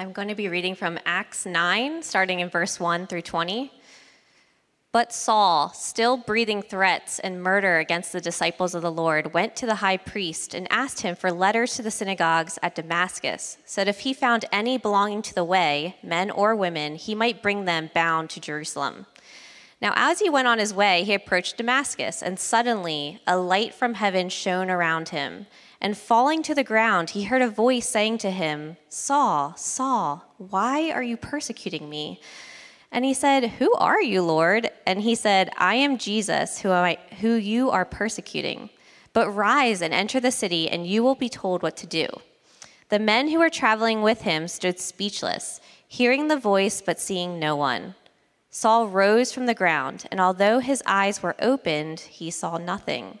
I'm going to be reading from Acts 9, starting in verse 1 through 20. But Saul, still breathing threats and murder against the disciples of the Lord, went to the high priest and asked him for letters to the synagogues at Damascus, that if he found any belonging to the way, men or women, he might bring them bound to Jerusalem. Now, as he went on his way, he approached Damascus, and suddenly a light from heaven shone around him. And falling to the ground, he heard a voice saying to him, Saul, Saul, why are you persecuting me? And he said, Who are you, Lord? And he said, I am Jesus, who, I, who you are persecuting. But rise and enter the city, and you will be told what to do. The men who were traveling with him stood speechless, hearing the voice but seeing no one. Saul rose from the ground, and although his eyes were opened, he saw nothing.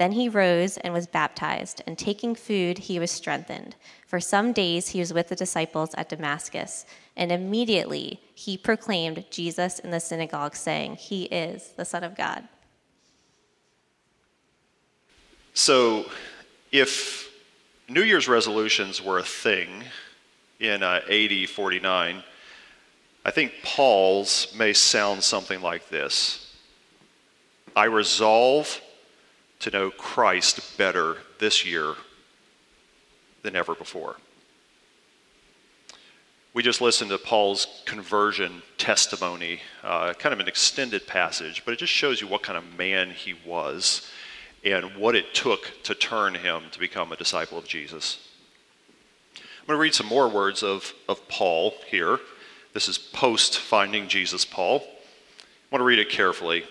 Then he rose and was baptized, and taking food, he was strengthened. For some days he was with the disciples at Damascus, and immediately he proclaimed Jesus in the synagogue, saying, He is the Son of God. So, if New Year's resolutions were a thing in uh, AD 49, I think Paul's may sound something like this I resolve to know Christ better this year than ever before. We just listened to Paul's conversion testimony, uh, kind of an extended passage, but it just shows you what kind of man he was and what it took to turn him to become a disciple of Jesus. I'm going to read some more words of, of Paul here. This is post finding Jesus, Paul. I want to read it carefully.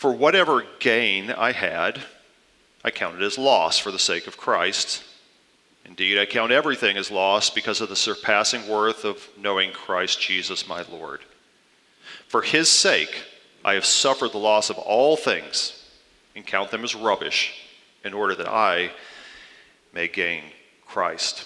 For whatever gain I had, I counted as loss for the sake of Christ. Indeed, I count everything as loss because of the surpassing worth of knowing Christ Jesus my Lord. For his sake, I have suffered the loss of all things and count them as rubbish in order that I may gain Christ.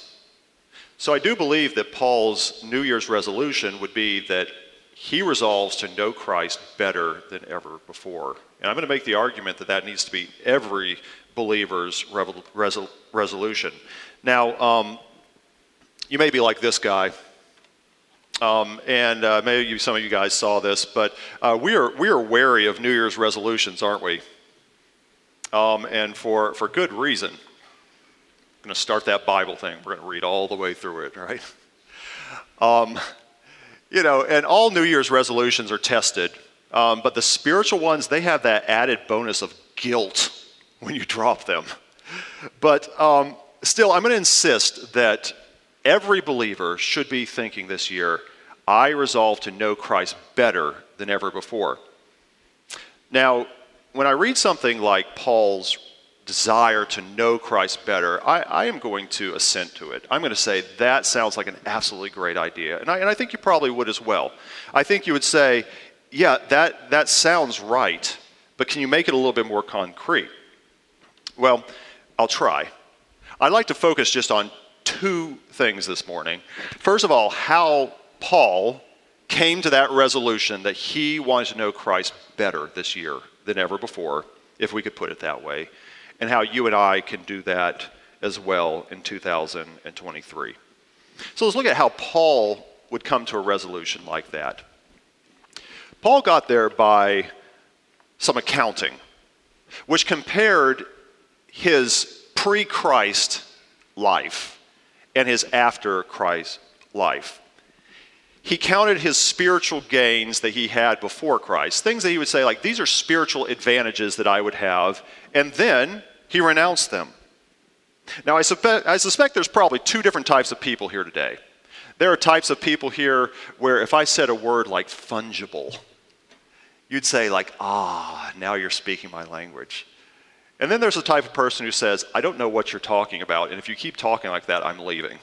So I do believe that Paul's New Year's resolution would be that he resolves to know Christ better than ever before. And I'm going to make the argument that that needs to be every believer's resolution. Now, um, you may be like this guy. Um, and uh, maybe some of you guys saw this, but uh, we, are, we are wary of New Year's resolutions, aren't we? Um, and for, for good reason. I'm going to start that Bible thing. We're going to read all the way through it, right? Um, you know, and all New Year's resolutions are tested, um, but the spiritual ones, they have that added bonus of guilt when you drop them. But um, still, I'm going to insist that every believer should be thinking this year I resolve to know Christ better than ever before. Now, when I read something like Paul's desire to know Christ better, I, I, am going to assent to it. I'm going to say that sounds like an absolutely great idea. And I, and I think you probably would as well. I think you would say, yeah, that, that sounds right, but can you make it a little bit more concrete? Well, I'll try. I'd like to focus just on two things this morning. First of all, how Paul came to that resolution that he wanted to know Christ better this year than ever before, if we could put it that way. And how you and I can do that as well in 2023. So let's look at how Paul would come to a resolution like that. Paul got there by some accounting, which compared his pre Christ life and his after Christ life. He counted his spiritual gains that he had before Christ, things that he would say, like, these are spiritual advantages that I would have, and then he renounced them. Now, I suspect, I suspect there's probably two different types of people here today. There are types of people here where if I said a word like fungible, you'd say, like, ah, now you're speaking my language. And then there's a type of person who says, I don't know what you're talking about, and if you keep talking like that, I'm leaving.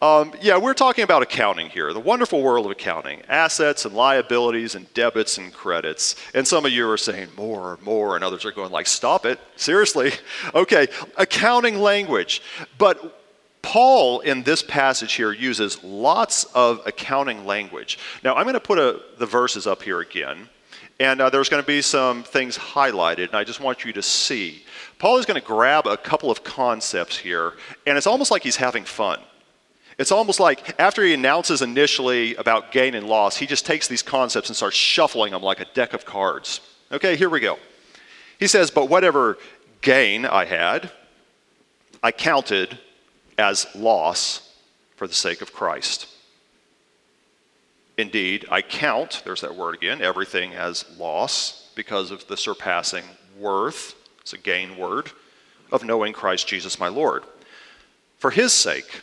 Um, yeah, we're talking about accounting here, the wonderful world of accounting assets and liabilities and debits and credits. And some of you are saying more, more, and others are going, like, stop it, seriously. Okay, accounting language. But Paul, in this passage here, uses lots of accounting language. Now, I'm going to put a, the verses up here again. And uh, there's going to be some things highlighted, and I just want you to see. Paul is going to grab a couple of concepts here, and it's almost like he's having fun. It's almost like after he announces initially about gain and loss, he just takes these concepts and starts shuffling them like a deck of cards. Okay, here we go. He says, But whatever gain I had, I counted as loss for the sake of Christ. Indeed, I count, there's that word again, everything as loss because of the surpassing worth, it's a gain word, of knowing Christ Jesus my Lord. For his sake,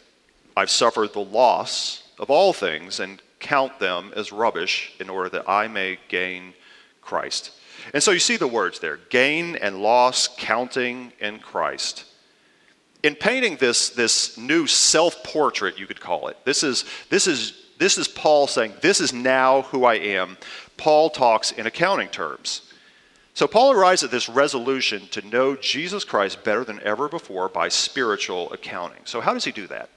I've suffered the loss of all things and count them as rubbish in order that I may gain Christ. And so you see the words there gain and loss, counting in Christ. In painting this, this new self portrait, you could call it, this is, this is this is Paul saying, This is now who I am. Paul talks in accounting terms. So Paul arrives at this resolution to know Jesus Christ better than ever before by spiritual accounting. So, how does he do that?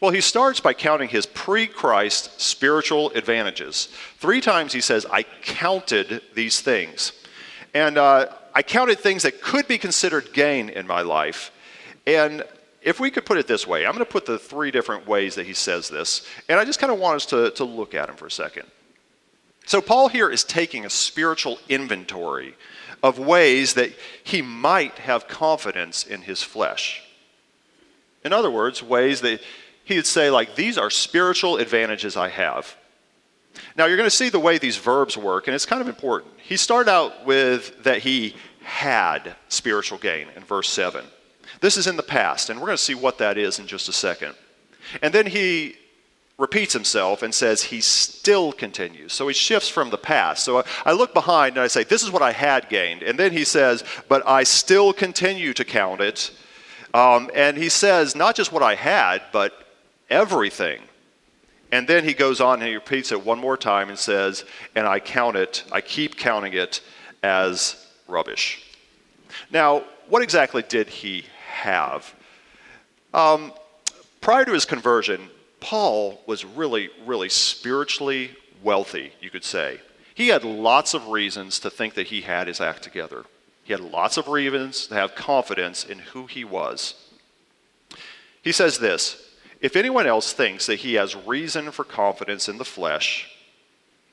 Well, he starts by counting his pre Christ spiritual advantages. Three times he says, I counted these things. And uh, I counted things that could be considered gain in my life. And if we could put it this way, I'm going to put the three different ways that he says this, and I just kind of want us to, to look at him for a second. So, Paul here is taking a spiritual inventory of ways that he might have confidence in his flesh. In other words, ways that he would say, like, these are spiritual advantages I have. Now, you're going to see the way these verbs work, and it's kind of important. He started out with that he had spiritual gain in verse 7. This is in the past, and we're going to see what that is in just a second. And then he repeats himself and says he still continues. So he shifts from the past. So I look behind and I say, This is what I had gained. And then he says, But I still continue to count it. Um, and he says, Not just what I had, but everything. And then he goes on and he repeats it one more time and says, And I count it, I keep counting it as rubbish. Now, what exactly did he have. Um, prior to his conversion, Paul was really, really spiritually wealthy, you could say. He had lots of reasons to think that he had his act together. He had lots of reasons to have confidence in who he was. He says this If anyone else thinks that he has reason for confidence in the flesh,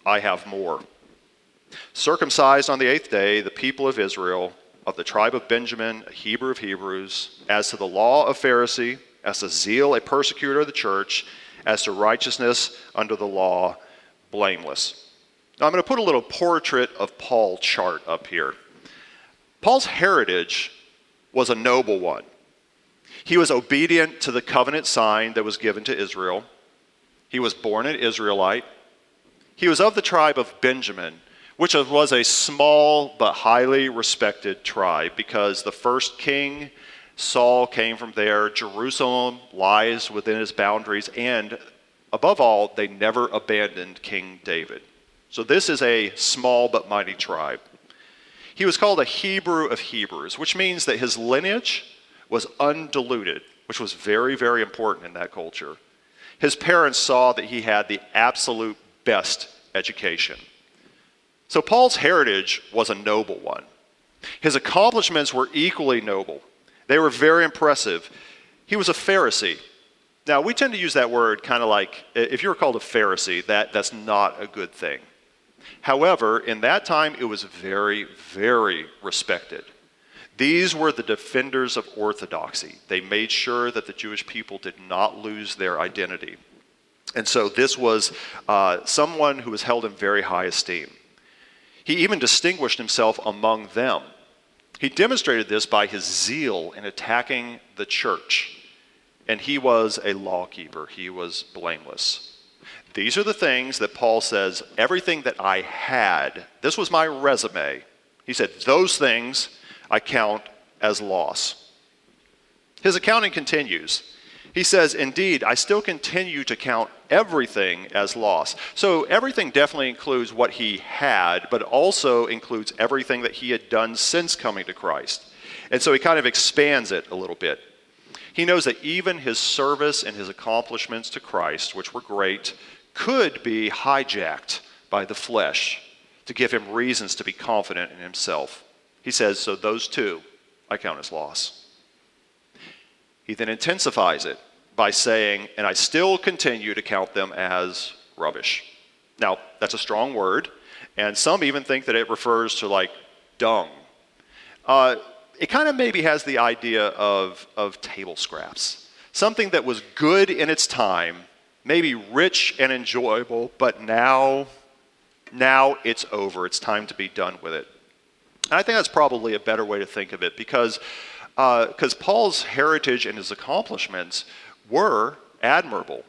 I have more. Circumcised on the eighth day, the people of Israel, of the tribe of Benjamin, a Hebrew of Hebrews, as to the law of Pharisee, as to zeal, a persecutor of the church, as to righteousness under the law, blameless. Now I'm going to put a little portrait of Paul chart up here. Paul's heritage was a noble one. He was obedient to the covenant sign that was given to Israel. He was born an Israelite. He was of the tribe of Benjamin which was a small but highly respected tribe because the first king, Saul, came from there. Jerusalem lies within his boundaries. And above all, they never abandoned King David. So this is a small but mighty tribe. He was called a Hebrew of Hebrews, which means that his lineage was undiluted, which was very, very important in that culture. His parents saw that he had the absolute best education. So Paul's heritage was a noble one. His accomplishments were equally noble, they were very impressive. He was a Pharisee. Now, we tend to use that word kind of like if you're called a Pharisee, that, that's not a good thing. However, in that time, it was very, very respected. These were the defenders of orthodoxy. They made sure that the Jewish people did not lose their identity. And so this was uh, someone who was held in very high esteem. He even distinguished himself among them. He demonstrated this by his zeal in attacking the church. And he was a lawkeeper, he was blameless. These are the things that Paul says, everything that I had, this was my resume. He said, those things I count as loss. His accounting continues. He says, Indeed, I still continue to count everything as loss. So everything definitely includes what he had, but also includes everything that he had done since coming to Christ. And so he kind of expands it a little bit. He knows that even his service and his accomplishments to Christ, which were great, could be hijacked by the flesh to give him reasons to be confident in himself. He says, So those two I count as loss. He then intensifies it by saying, and I still continue to count them as rubbish. Now, that's a strong word, and some even think that it refers to like dung. Uh, it kind of maybe has the idea of, of table scraps. Something that was good in its time, maybe rich and enjoyable, but now, now it's over. It's time to be done with it. And I think that's probably a better way to think of it because because uh, Paul's heritage and his accomplishments were admirable.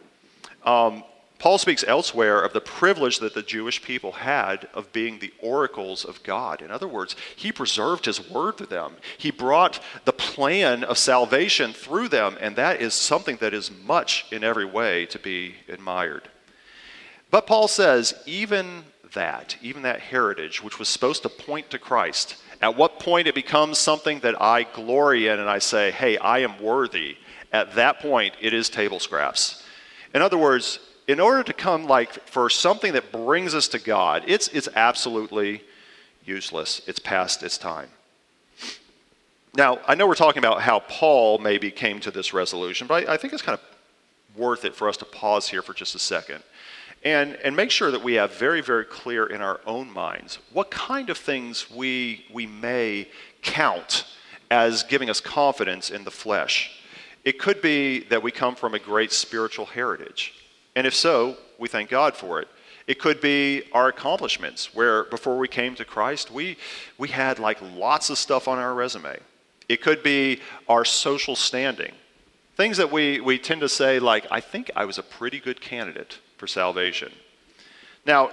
Um, Paul speaks elsewhere of the privilege that the Jewish people had of being the oracles of God. In other words, he preserved his word to them. He brought the plan of salvation through them, and that is something that is much in every way to be admired. But Paul says, even that, even that heritage, which was supposed to point to Christ, at what point it becomes something that I glory in and I say, hey, I am worthy, at that point it is table scraps. In other words, in order to come like for something that brings us to God, it's, it's absolutely useless. It's past its time. Now, I know we're talking about how Paul maybe came to this resolution, but I, I think it's kind of worth it for us to pause here for just a second and, and make sure that we have very, very clear in our own minds what kind of things we, we may count as giving us confidence in the flesh. It could be that we come from a great spiritual heritage. And if so, we thank God for it. It could be our accomplishments, where before we came to Christ, we, we had like lots of stuff on our resume. It could be our social standing. Things that we, we tend to say, like, I think I was a pretty good candidate for salvation. Now,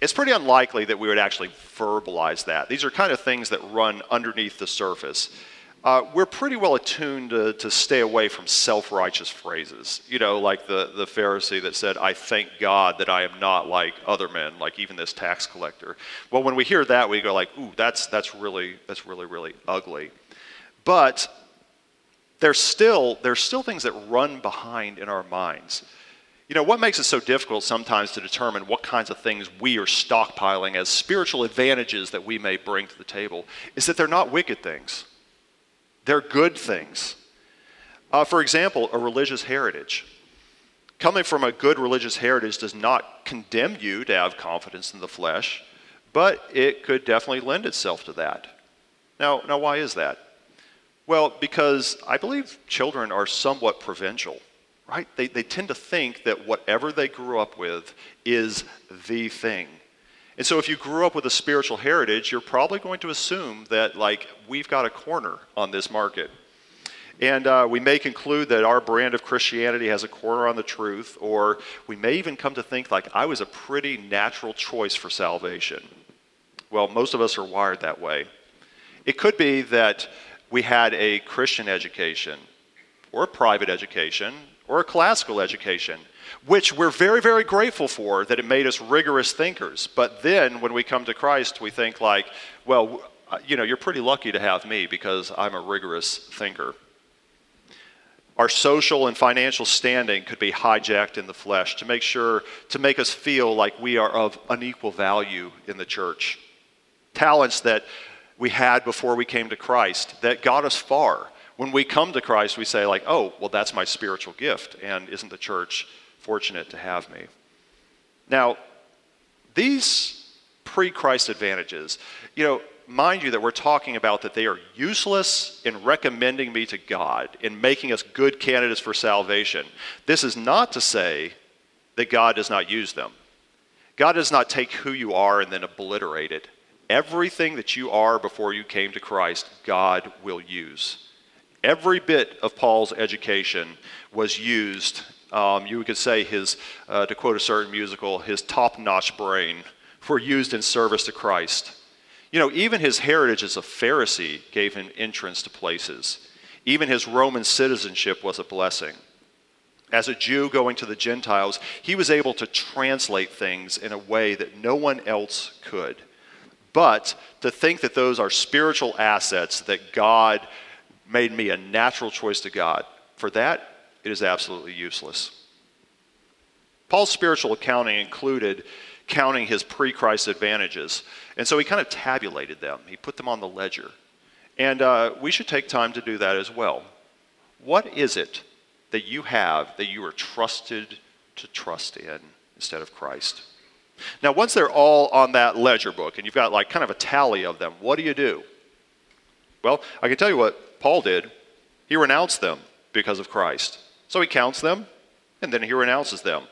it's pretty unlikely that we would actually verbalize that. These are kind of things that run underneath the surface. Uh, we're pretty well attuned to, to stay away from self righteous phrases. You know, like the, the Pharisee that said, I thank God that I am not like other men, like even this tax collector. Well, when we hear that, we go like, ooh, that's, that's, really, that's really, really ugly. But there's still, there's still things that run behind in our minds. You know, what makes it so difficult sometimes to determine what kinds of things we are stockpiling as spiritual advantages that we may bring to the table is that they're not wicked things, they're good things. Uh, for example, a religious heritage. Coming from a good religious heritage does not condemn you to have confidence in the flesh, but it could definitely lend itself to that. Now, now why is that? Well, because I believe children are somewhat provincial right? They, they tend to think that whatever they grew up with is the thing. And so if you grew up with a spiritual heritage, you're probably going to assume that, like, we've got a corner on this market. And uh, we may conclude that our brand of Christianity has a corner on the truth, or we may even come to think, like, I was a pretty natural choice for salvation. Well, most of us are wired that way. It could be that we had a Christian education or a private education or a classical education, which we're very, very grateful for that it made us rigorous thinkers. But then when we come to Christ, we think, like, well, uh, you know, you're pretty lucky to have me because I'm a rigorous thinker. Our social and financial standing could be hijacked in the flesh to make sure, to make us feel like we are of unequal value in the church. Talents that we had before we came to Christ that got us far. When we come to Christ, we say, like, oh, well, that's my spiritual gift, and isn't the church fortunate to have me? Now, these pre Christ advantages, you know, mind you that we're talking about that they are useless in recommending me to God, in making us good candidates for salvation. This is not to say that God does not use them. God does not take who you are and then obliterate it. Everything that you are before you came to Christ, God will use. Every bit of Paul's education was used. Um, you could say his, uh, to quote a certain musical, his top notch brain were used in service to Christ. You know, even his heritage as a Pharisee gave him entrance to places. Even his Roman citizenship was a blessing. As a Jew going to the Gentiles, he was able to translate things in a way that no one else could. But to think that those are spiritual assets that God made me a natural choice to God, for that, it is absolutely useless. Paul's spiritual accounting included counting his pre Christ advantages. And so he kind of tabulated them, he put them on the ledger. And uh, we should take time to do that as well. What is it that you have that you are trusted to trust in instead of Christ? Now, once they're all on that ledger book and you've got like kind of a tally of them, what do you do? Well, I can tell you what Paul did. He renounced them because of Christ. So he counts them and then he renounces them.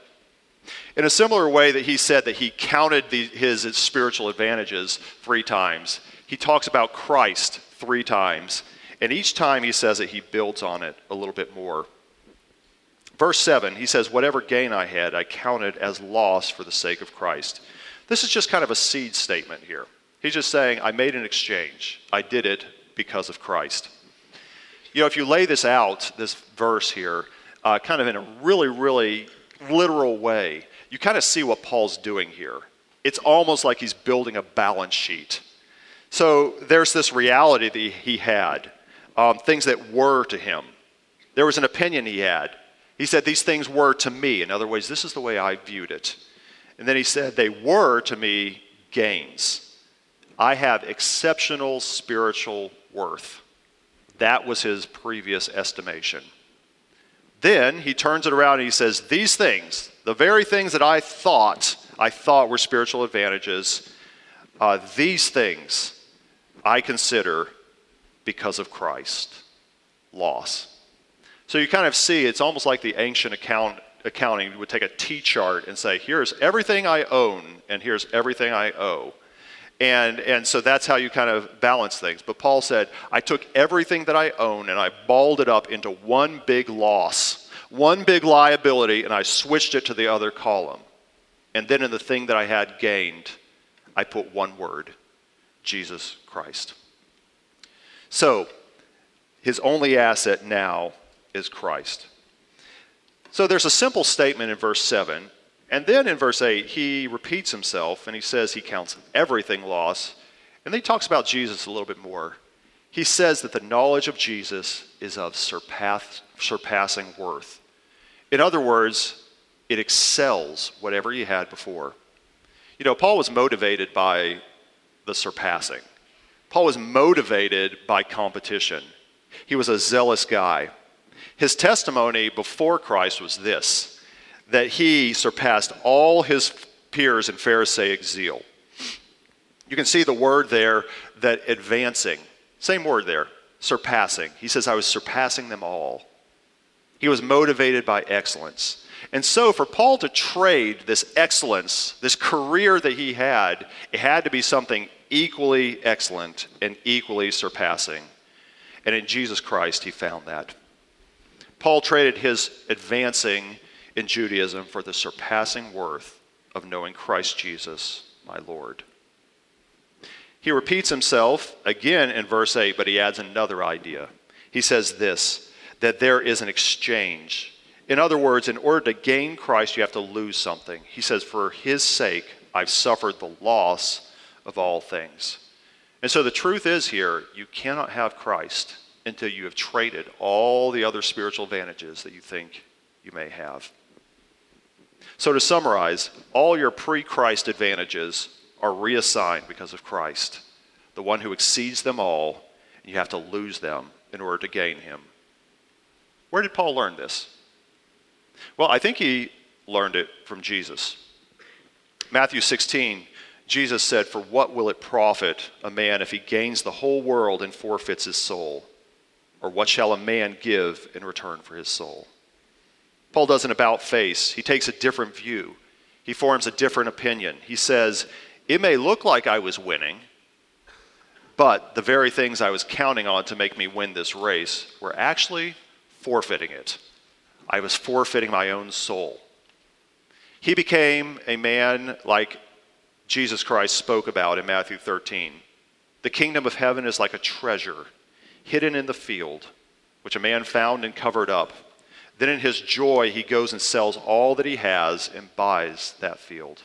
In a similar way that he said that he counted the, his spiritual advantages three times, he talks about Christ three times. And each time he says that he builds on it a little bit more. Verse 7, he says, Whatever gain I had, I counted as loss for the sake of Christ. This is just kind of a seed statement here. He's just saying, I made an exchange. I did it because of Christ. You know, if you lay this out, this verse here, uh, kind of in a really, really literal way, you kind of see what Paul's doing here. It's almost like he's building a balance sheet. So there's this reality that he had, um, things that were to him. There was an opinion he had. He said, These things were to me. In other words, this is the way I viewed it. And then he said, They were to me gains. I have exceptional spiritual worth. That was his previous estimation. Then he turns it around and he says, These things, the very things that I thought I thought were spiritual advantages, uh, these things I consider because of Christ loss. So you kind of see it's almost like the ancient account, accounting would take a T chart and say, here's everything I own and here's everything I owe. And, and so that's how you kind of balance things. But Paul said, I took everything that I own and I balled it up into one big loss, one big liability, and I switched it to the other column. And then in the thing that I had gained, I put one word Jesus Christ. So, his only asset now is Christ. So there's a simple statement in verse 7 and then in verse 8, he repeats himself and he says he counts everything loss. And then he talks about Jesus a little bit more. He says that the knowledge of Jesus is of surpass, surpassing worth. In other words, it excels whatever he had before. You know, Paul was motivated by the surpassing, Paul was motivated by competition. He was a zealous guy. His testimony before Christ was this that he surpassed all his peers in Pharisaic zeal. You can see the word there that advancing, same word there, surpassing. He says, I was surpassing them all. He was motivated by excellence. And so, for Paul to trade this excellence, this career that he had, it had to be something equally excellent and equally surpassing. And in Jesus Christ, he found that. Paul traded his advancing in Judaism for the surpassing worth of knowing Christ Jesus, my Lord. He repeats himself again in verse 8, but he adds another idea. He says this that there is an exchange. In other words, in order to gain Christ, you have to lose something. He says, For his sake, I've suffered the loss of all things. And so the truth is here, you cannot have Christ until you have traded all the other spiritual advantages that you think you may have. So, to summarize, all your pre Christ advantages are reassigned because of Christ. the one who exceeds them all, and you have to lose them in order to gain him. Where did Paul learn this? Well, I think he learned it from Jesus. Matthew 16, Jesus said, For what will it profit a man if he gains the whole world and forfeits his soul? Or what shall a man give in return for his soul? Paul does an about face. He takes a different view. He forms a different opinion. He says, It may look like I was winning, but the very things I was counting on to make me win this race were actually forfeiting it. I was forfeiting my own soul. He became a man like Jesus Christ spoke about in Matthew 13. The kingdom of heaven is like a treasure hidden in the field, which a man found and covered up. Then in his joy, he goes and sells all that he has and buys that field.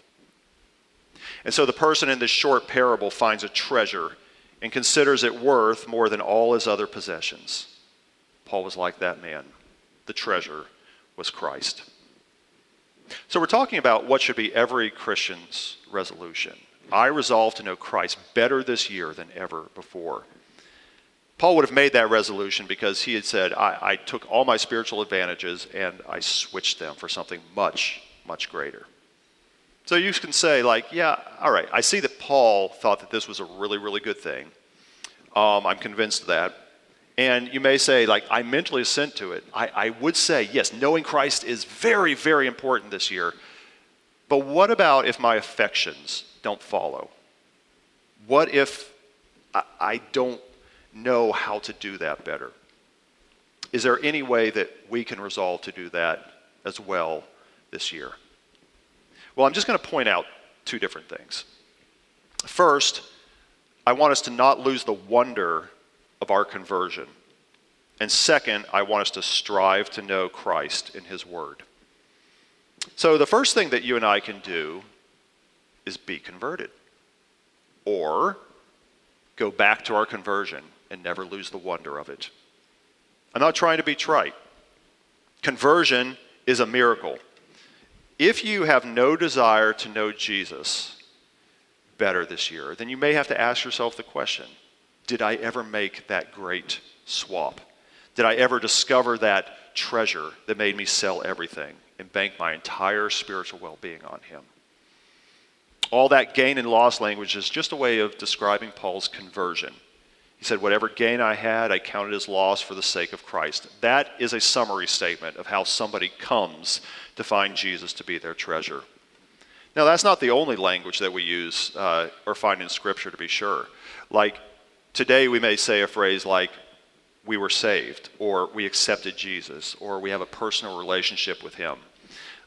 And so the person in this short parable finds a treasure and considers it worth more than all his other possessions. Paul was like that man. The treasure was Christ. So we're talking about what should be every Christian's resolution. I resolve to know Christ better this year than ever before. Paul would have made that resolution because he had said, I, I, took all my spiritual advantages and I switched them for something much, much greater. So you can say, like, yeah, all right, I see that Paul thought that this was a really, really good thing. Um, I'm convinced of that. And you may say, like, I mentally assent to it. I, I would say, yes, knowing Christ is very, very important this year. But what about if my affections don't follow? What if I, I don't know how to do that better? Is there any way that we can resolve to do that as well this year? Well, I'm just going to point out two different things. First, I want us to not lose the wonder of our conversion. And second, I want us to strive to know Christ in His Word. So the first thing that you and I can do is be converted, or go back to our conversion and never lose the wonder of it. I'm not trying to be trite. Conversion is a miracle. If you have no desire to know Jesus better this year, then you may have to ask yourself the question did I ever make that great swap? Did I ever discover that treasure that made me sell everything and bank my entire spiritual well being on Him? All that gain and loss language is just a way of describing Paul's conversion. He said, Whatever gain I had, I counted as loss for the sake of Christ. That is a summary statement of how somebody comes to find Jesus to be their treasure. Now, that's not the only language that we use uh, or find in Scripture, to be sure. Like, Today, we may say a phrase like, we were saved, or we accepted Jesus, or we have a personal relationship with Him.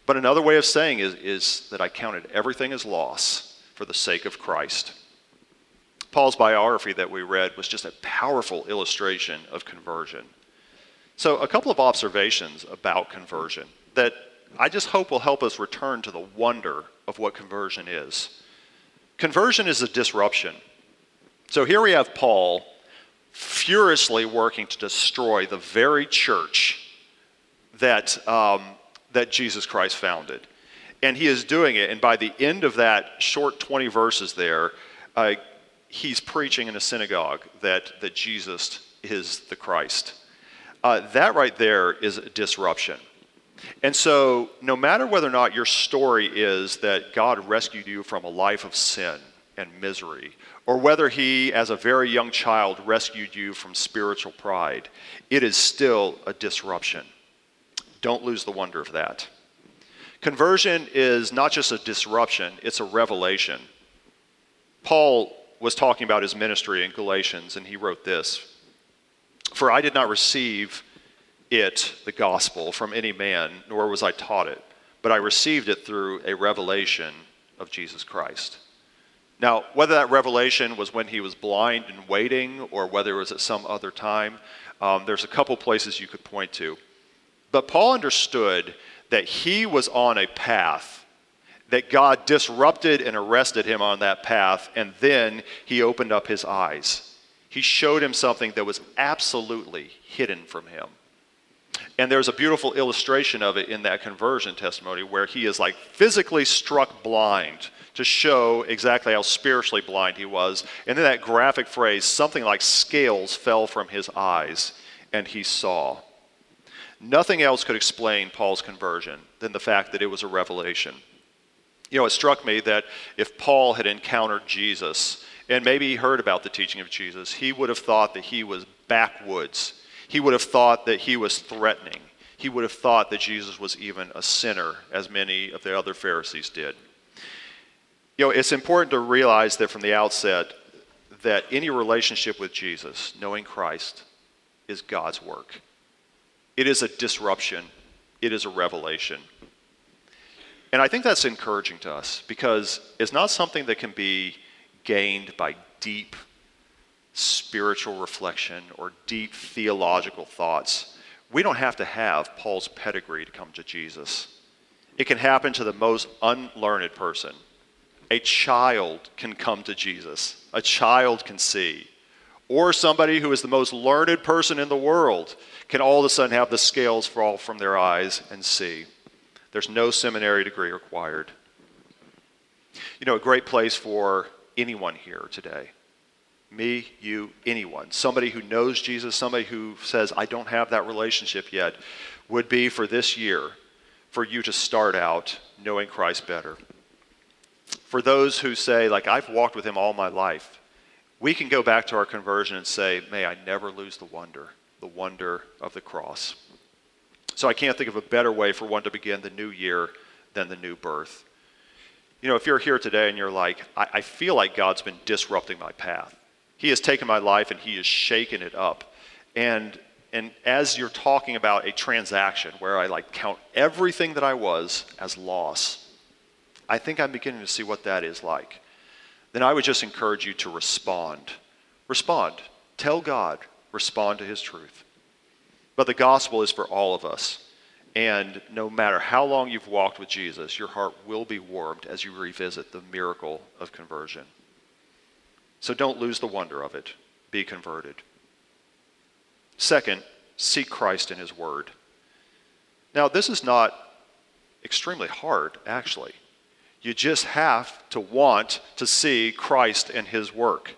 But another way of saying is, is that I counted everything as loss for the sake of Christ. Paul's biography that we read was just a powerful illustration of conversion. So, a couple of observations about conversion that I just hope will help us return to the wonder of what conversion is. Conversion is a disruption. So here we have Paul furiously working to destroy the very church that, um, that Jesus Christ founded. And he is doing it, and by the end of that short 20 verses there, uh, he's preaching in a synagogue that, that Jesus is the Christ. Uh, that right there is a disruption. And so, no matter whether or not your story is that God rescued you from a life of sin and misery, or whether he, as a very young child, rescued you from spiritual pride, it is still a disruption. Don't lose the wonder of that. Conversion is not just a disruption, it's a revelation. Paul was talking about his ministry in Galatians, and he wrote this For I did not receive it, the gospel, from any man, nor was I taught it, but I received it through a revelation of Jesus Christ. Now, whether that revelation was when he was blind and waiting or whether it was at some other time, um, there's a couple places you could point to. But Paul understood that he was on a path, that God disrupted and arrested him on that path, and then he opened up his eyes. He showed him something that was absolutely hidden from him. And there's a beautiful illustration of it in that conversion testimony where he is like physically struck blind to show exactly how spiritually blind he was. And then that graphic phrase, something like scales fell from his eyes, and he saw. Nothing else could explain Paul's conversion than the fact that it was a revelation. You know, it struck me that if Paul had encountered Jesus and maybe he heard about the teaching of Jesus, he would have thought that he was backwoods. He would have thought that he was threatening. He would have thought that Jesus was even a sinner, as many of the other Pharisees did. You know, it's important to realize that from the outset that any relationship with Jesus, knowing Christ, is God's work. It is a disruption, it is a revelation. And I think that's encouraging to us because it's not something that can be gained by deep spiritual reflection or deep theological thoughts. We don't have to have Paul's pedigree to come to Jesus. It can happen to the most unlearned person a child can come to Jesus, a child can see. Or somebody who is the most learned person in the world can all of a sudden have the scales fall from their eyes and see. There's no seminary degree required. You know, a great place for anyone here today me, you, anyone, somebody who knows Jesus, somebody who says, I don't have that relationship yet, would be for this year for you to start out knowing Christ better for those who say, like, I've walked with him all my life, we can go back to our conversion and say, may I never lose the wonder, the wonder of the cross. So I can't think of a better way for one to begin the new year than the new birth. You know, if you're here today and you're like, I, I feel like God's been disrupting my path. He has taken my life and he has shaken it up. And and as you're talking about a transaction where I like count everything that I was as loss, I think I'm beginning to see what that is like. Then I would just encourage you to respond. Respond. Tell God, respond to His truth. But the gospel is for all of us. And no matter how long you've walked with Jesus, your heart will be warmed as you revisit the miracle of conversion. So don't lose the wonder of it. Be converted. Second, seek Christ in His Word. Now, this is not extremely hard, actually. You just have to want to see Christ and his work.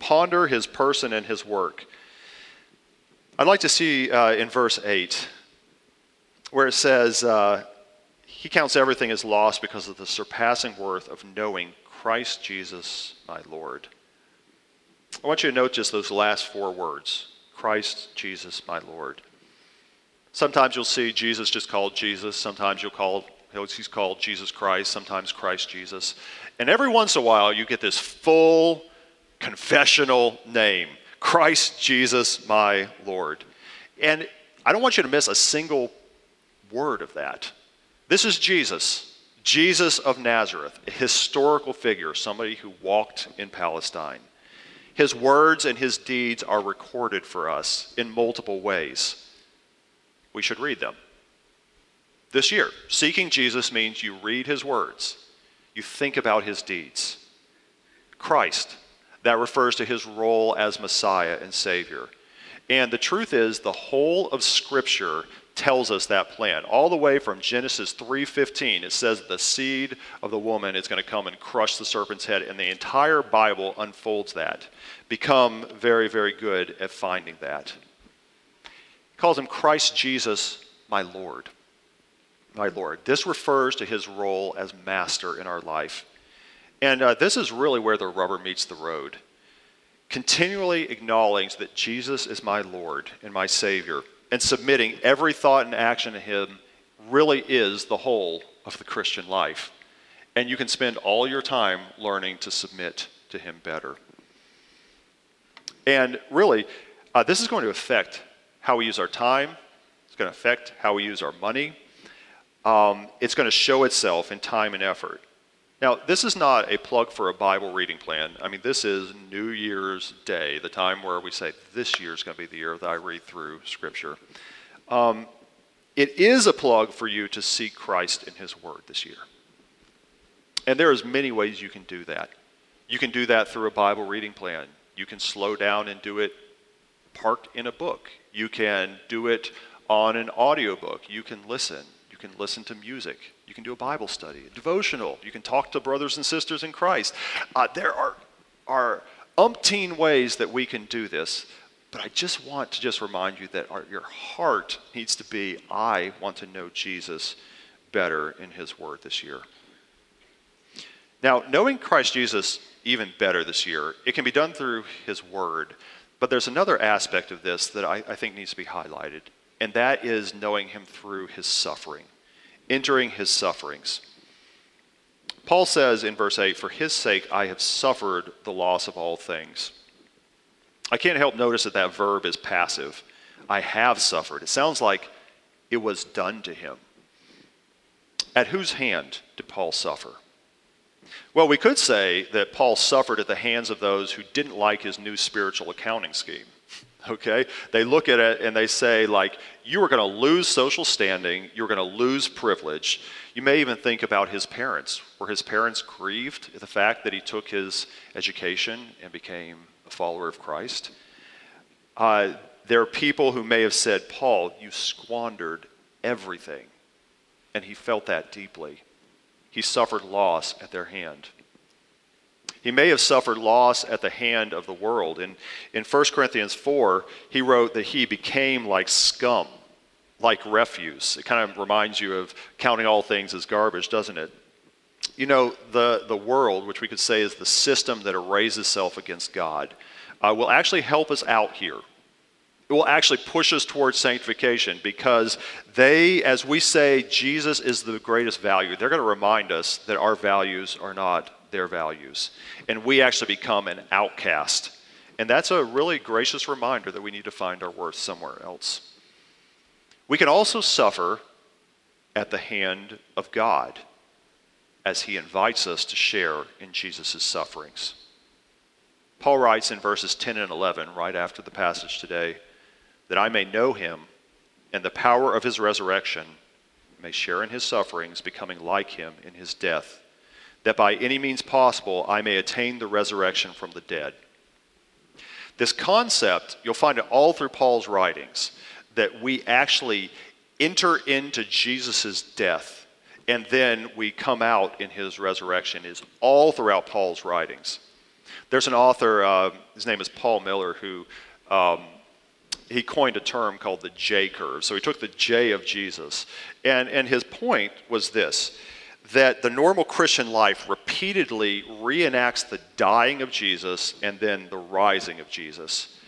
Ponder his person and his work. I'd like to see uh, in verse 8 where it says, uh, He counts everything as lost because of the surpassing worth of knowing Christ Jesus, my Lord. I want you to note just those last four words Christ Jesus, my Lord. Sometimes you'll see Jesus just called Jesus. Sometimes you'll call He's called Jesus Christ, sometimes Christ Jesus. And every once in a while, you get this full confessional name Christ Jesus, my Lord. And I don't want you to miss a single word of that. This is Jesus, Jesus of Nazareth, a historical figure, somebody who walked in Palestine. His words and his deeds are recorded for us in multiple ways. We should read them this year. Seeking Jesus means you read his words, you think about his deeds. Christ, that refers to his role as Messiah and Savior. And the truth is, the whole of Scripture tells us that plan. All the way from Genesis 3:15, it says the seed of the woman is going to come and crush the serpent's head, and the entire Bible unfolds that. Become very, very good at finding that. He calls him Christ Jesus, my Lord my Lord. This refers to his role as master in our life. And uh, this is really where the rubber meets the road. Continually acknowledging that Jesus is my Lord and my Savior and submitting every thought and action to him really is the whole of the Christian life. And you can spend all your time learning to submit to him better. And really, uh, this is going to affect how we use our time, it's going to affect how we use our money, um, it's going to show itself in time and effort. Now, this is not a plug for a Bible reading plan. I mean, this is New Year's Day, the time where we say, this year is going to be the year that I read through Scripture. Um, it is a plug for you to seek Christ in His Word this year. And there is many ways you can do that. You can do that through a Bible reading plan. You can slow down and do it parked in a book. You can do it on an audiobook. You can listen You can listen to music. You can do a Bible study, a devotional. You can talk to brothers and sisters in Christ. Uh, there are, are umpteen ways that we can do this, but I just want to just remind you that our, your heart needs to be I want to know Jesus better in His Word this year. Now, knowing Christ Jesus even better this year, it can be done through His Word. But there's another aspect of this that I, I think needs to be highlighted, and that is knowing Him through His suffering, entering His sufferings. Paul says in verse 8, For His sake I have suffered the loss of all things. I can't help notice that that verb is passive. I have suffered. It sounds like it was done to him. At whose hand did Paul suffer? Well, we could say that Paul suffered at the hands of those who didn't like his new spiritual accounting scheme. Okay? They look at it and they say, like, you are going to lose social standing, you're going to lose privilege. You may even think about his parents. Were his parents grieved at the fact that he took his education and became a follower of Christ? Uh, there are people who may have said, Paul, you squandered everything. And he felt that deeply he suffered loss at their hand. He may have suffered loss at the hand of the world. In, in 1 Corinthians 4, he wrote that he became like scum, like refuse. It kind of reminds you of counting all things as garbage, doesn't it? You know, the, the world, which we could say is the system that arrays itself against God, uh, will actually help us out here it will actually push us towards sanctification because they, as we say, Jesus is the greatest value, they're going to remind us that our values are not their values. And we actually become an outcast. And that's a really gracious reminder that we need to find our worth somewhere else. We can also suffer at the hand of God as he invites us to share in Jesus' sufferings. Paul writes in verses 10 and 11, right after the passage today that I may know him and the power of his resurrection, may share in his sufferings, becoming like him in his death, that by any means possible I may attain the resurrection from the dead. This concept, you'll find it all through Paul's writings, that we actually enter into Jesus' death and then we come out in his resurrection, is all throughout Paul's writings. There's an author, uh, his name is Paul Miller, who um, he coined a term called the J curve. So he took the J of Jesus. And, and his point was this that the normal Christian life repeatedly reenacts the dying of Jesus and then the rising of Jesus.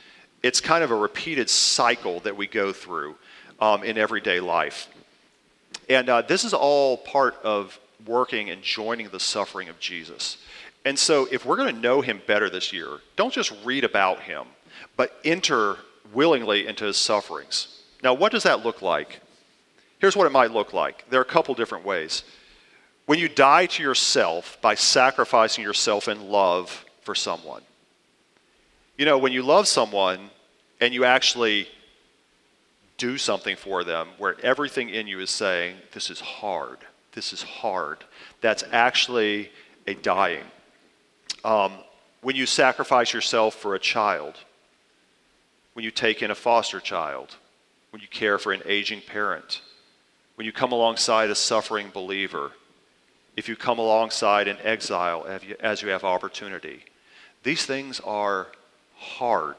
It's kind of a repeated cycle that we go through um, in everyday life. And uh, this is all part of working and joining the suffering of Jesus. And so, if we're going to know him better this year, don't just read about him, but enter willingly into his sufferings. Now, what does that look like? Here's what it might look like. There are a couple different ways. When you die to yourself by sacrificing yourself in love for someone. You know, when you love someone and you actually do something for them where everything in you is saying, This is hard, this is hard, that's actually a dying. Um, when you sacrifice yourself for a child, when you take in a foster child, when you care for an aging parent, when you come alongside a suffering believer, if you come alongside an exile as you have opportunity. These things are hard.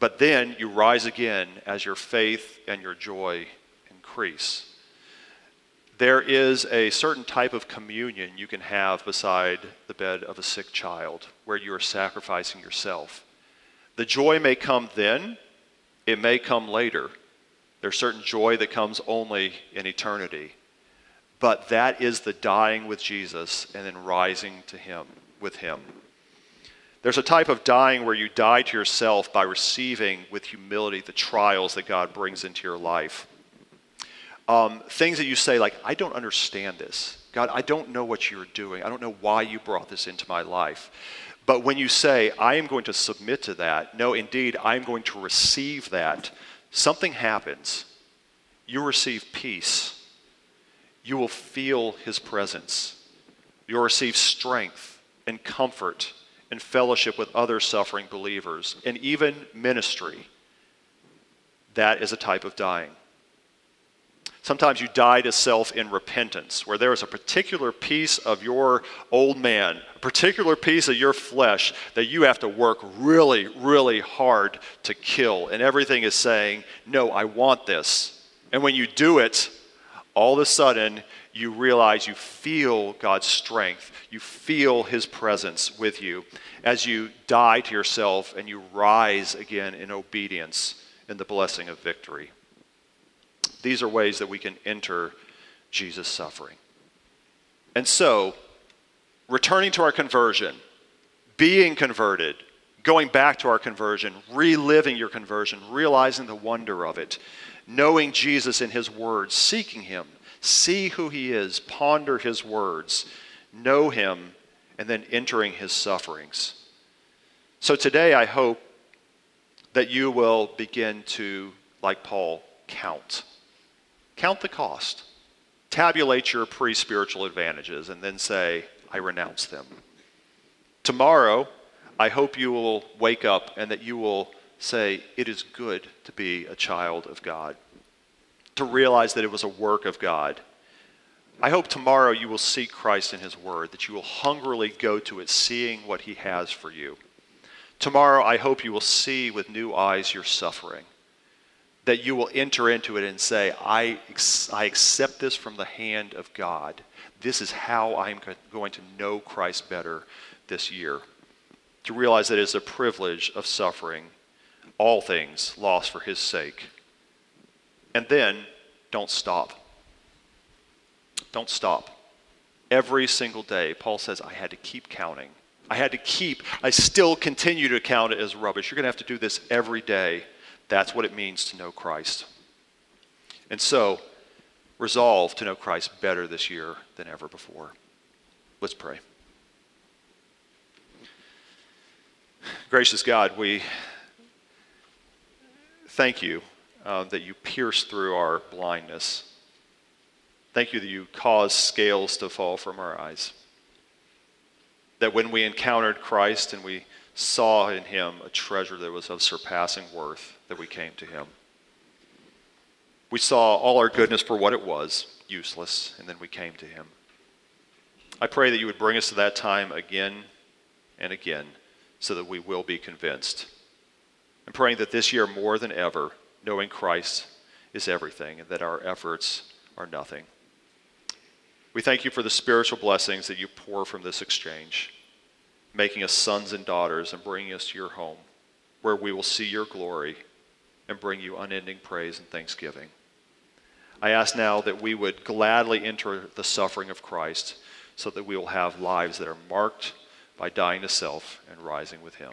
But then you rise again as your faith and your joy increase. There is a certain type of communion you can have beside the bed of a sick child where you are sacrificing yourself. The joy may come then, it may come later. There's certain joy that comes only in eternity. But that is the dying with Jesus and then rising to Him with Him. There's a type of dying where you die to yourself by receiving with humility the trials that God brings into your life. Um, things that you say, like, I don't understand this. God, I don't know what you're doing. I don't know why you brought this into my life. But when you say, I am going to submit to that, no, indeed, I am going to receive that, something happens. You receive peace. You will feel his presence. You'll receive strength and comfort and fellowship with other suffering believers and even ministry. That is a type of dying. Sometimes you die to self in repentance, where there is a particular piece of your old man, a particular piece of your flesh that you have to work really, really hard to kill. And everything is saying, No, I want this. And when you do it, all of a sudden, you realize you feel God's strength. You feel His presence with you as you die to yourself and you rise again in obedience in the blessing of victory. These are ways that we can enter Jesus' suffering. And so, returning to our conversion, being converted, going back to our conversion, reliving your conversion, realizing the wonder of it, knowing Jesus in his words, seeking him, see who he is, ponder his words, know him, and then entering his sufferings. So today, I hope that you will begin to, like Paul, count. Count the cost. Tabulate your pre spiritual advantages and then say, I renounce them. Tomorrow, I hope you will wake up and that you will say, It is good to be a child of God, to realize that it was a work of God. I hope tomorrow you will seek Christ in His Word, that you will hungrily go to it, seeing what He has for you. Tomorrow, I hope you will see with new eyes your suffering that you will enter into it and say, I, I accept this from the hand of God. This is how I'm going to know Christ better this year. To realize that it is a privilege of suffering all things lost for his sake. And then don't stop. Don't stop. Every single day, Paul says, I had to keep counting. I had to keep, I still continue to count it as rubbish. You're going to have to do this every day that's what it means to know Christ. And so, resolve to know Christ better this year than ever before. Let's pray. Gracious God, we thank you uh, that you pierce through our blindness. Thank you that you cause scales to fall from our eyes. That when we encountered Christ and we saw in him a treasure that was of surpassing worth, that we came to him. We saw all our goodness for what it was, useless, and then we came to him. I pray that you would bring us to that time again and again so that we will be convinced. I'm praying that this year, more than ever, knowing Christ is everything and that our efforts are nothing. We thank you for the spiritual blessings that you pour from this exchange, making us sons and daughters and bringing us to your home, where we will see your glory and bring you unending praise and thanksgiving. I ask now that we would gladly enter the suffering of Christ so that we will have lives that are marked by dying to self and rising with him.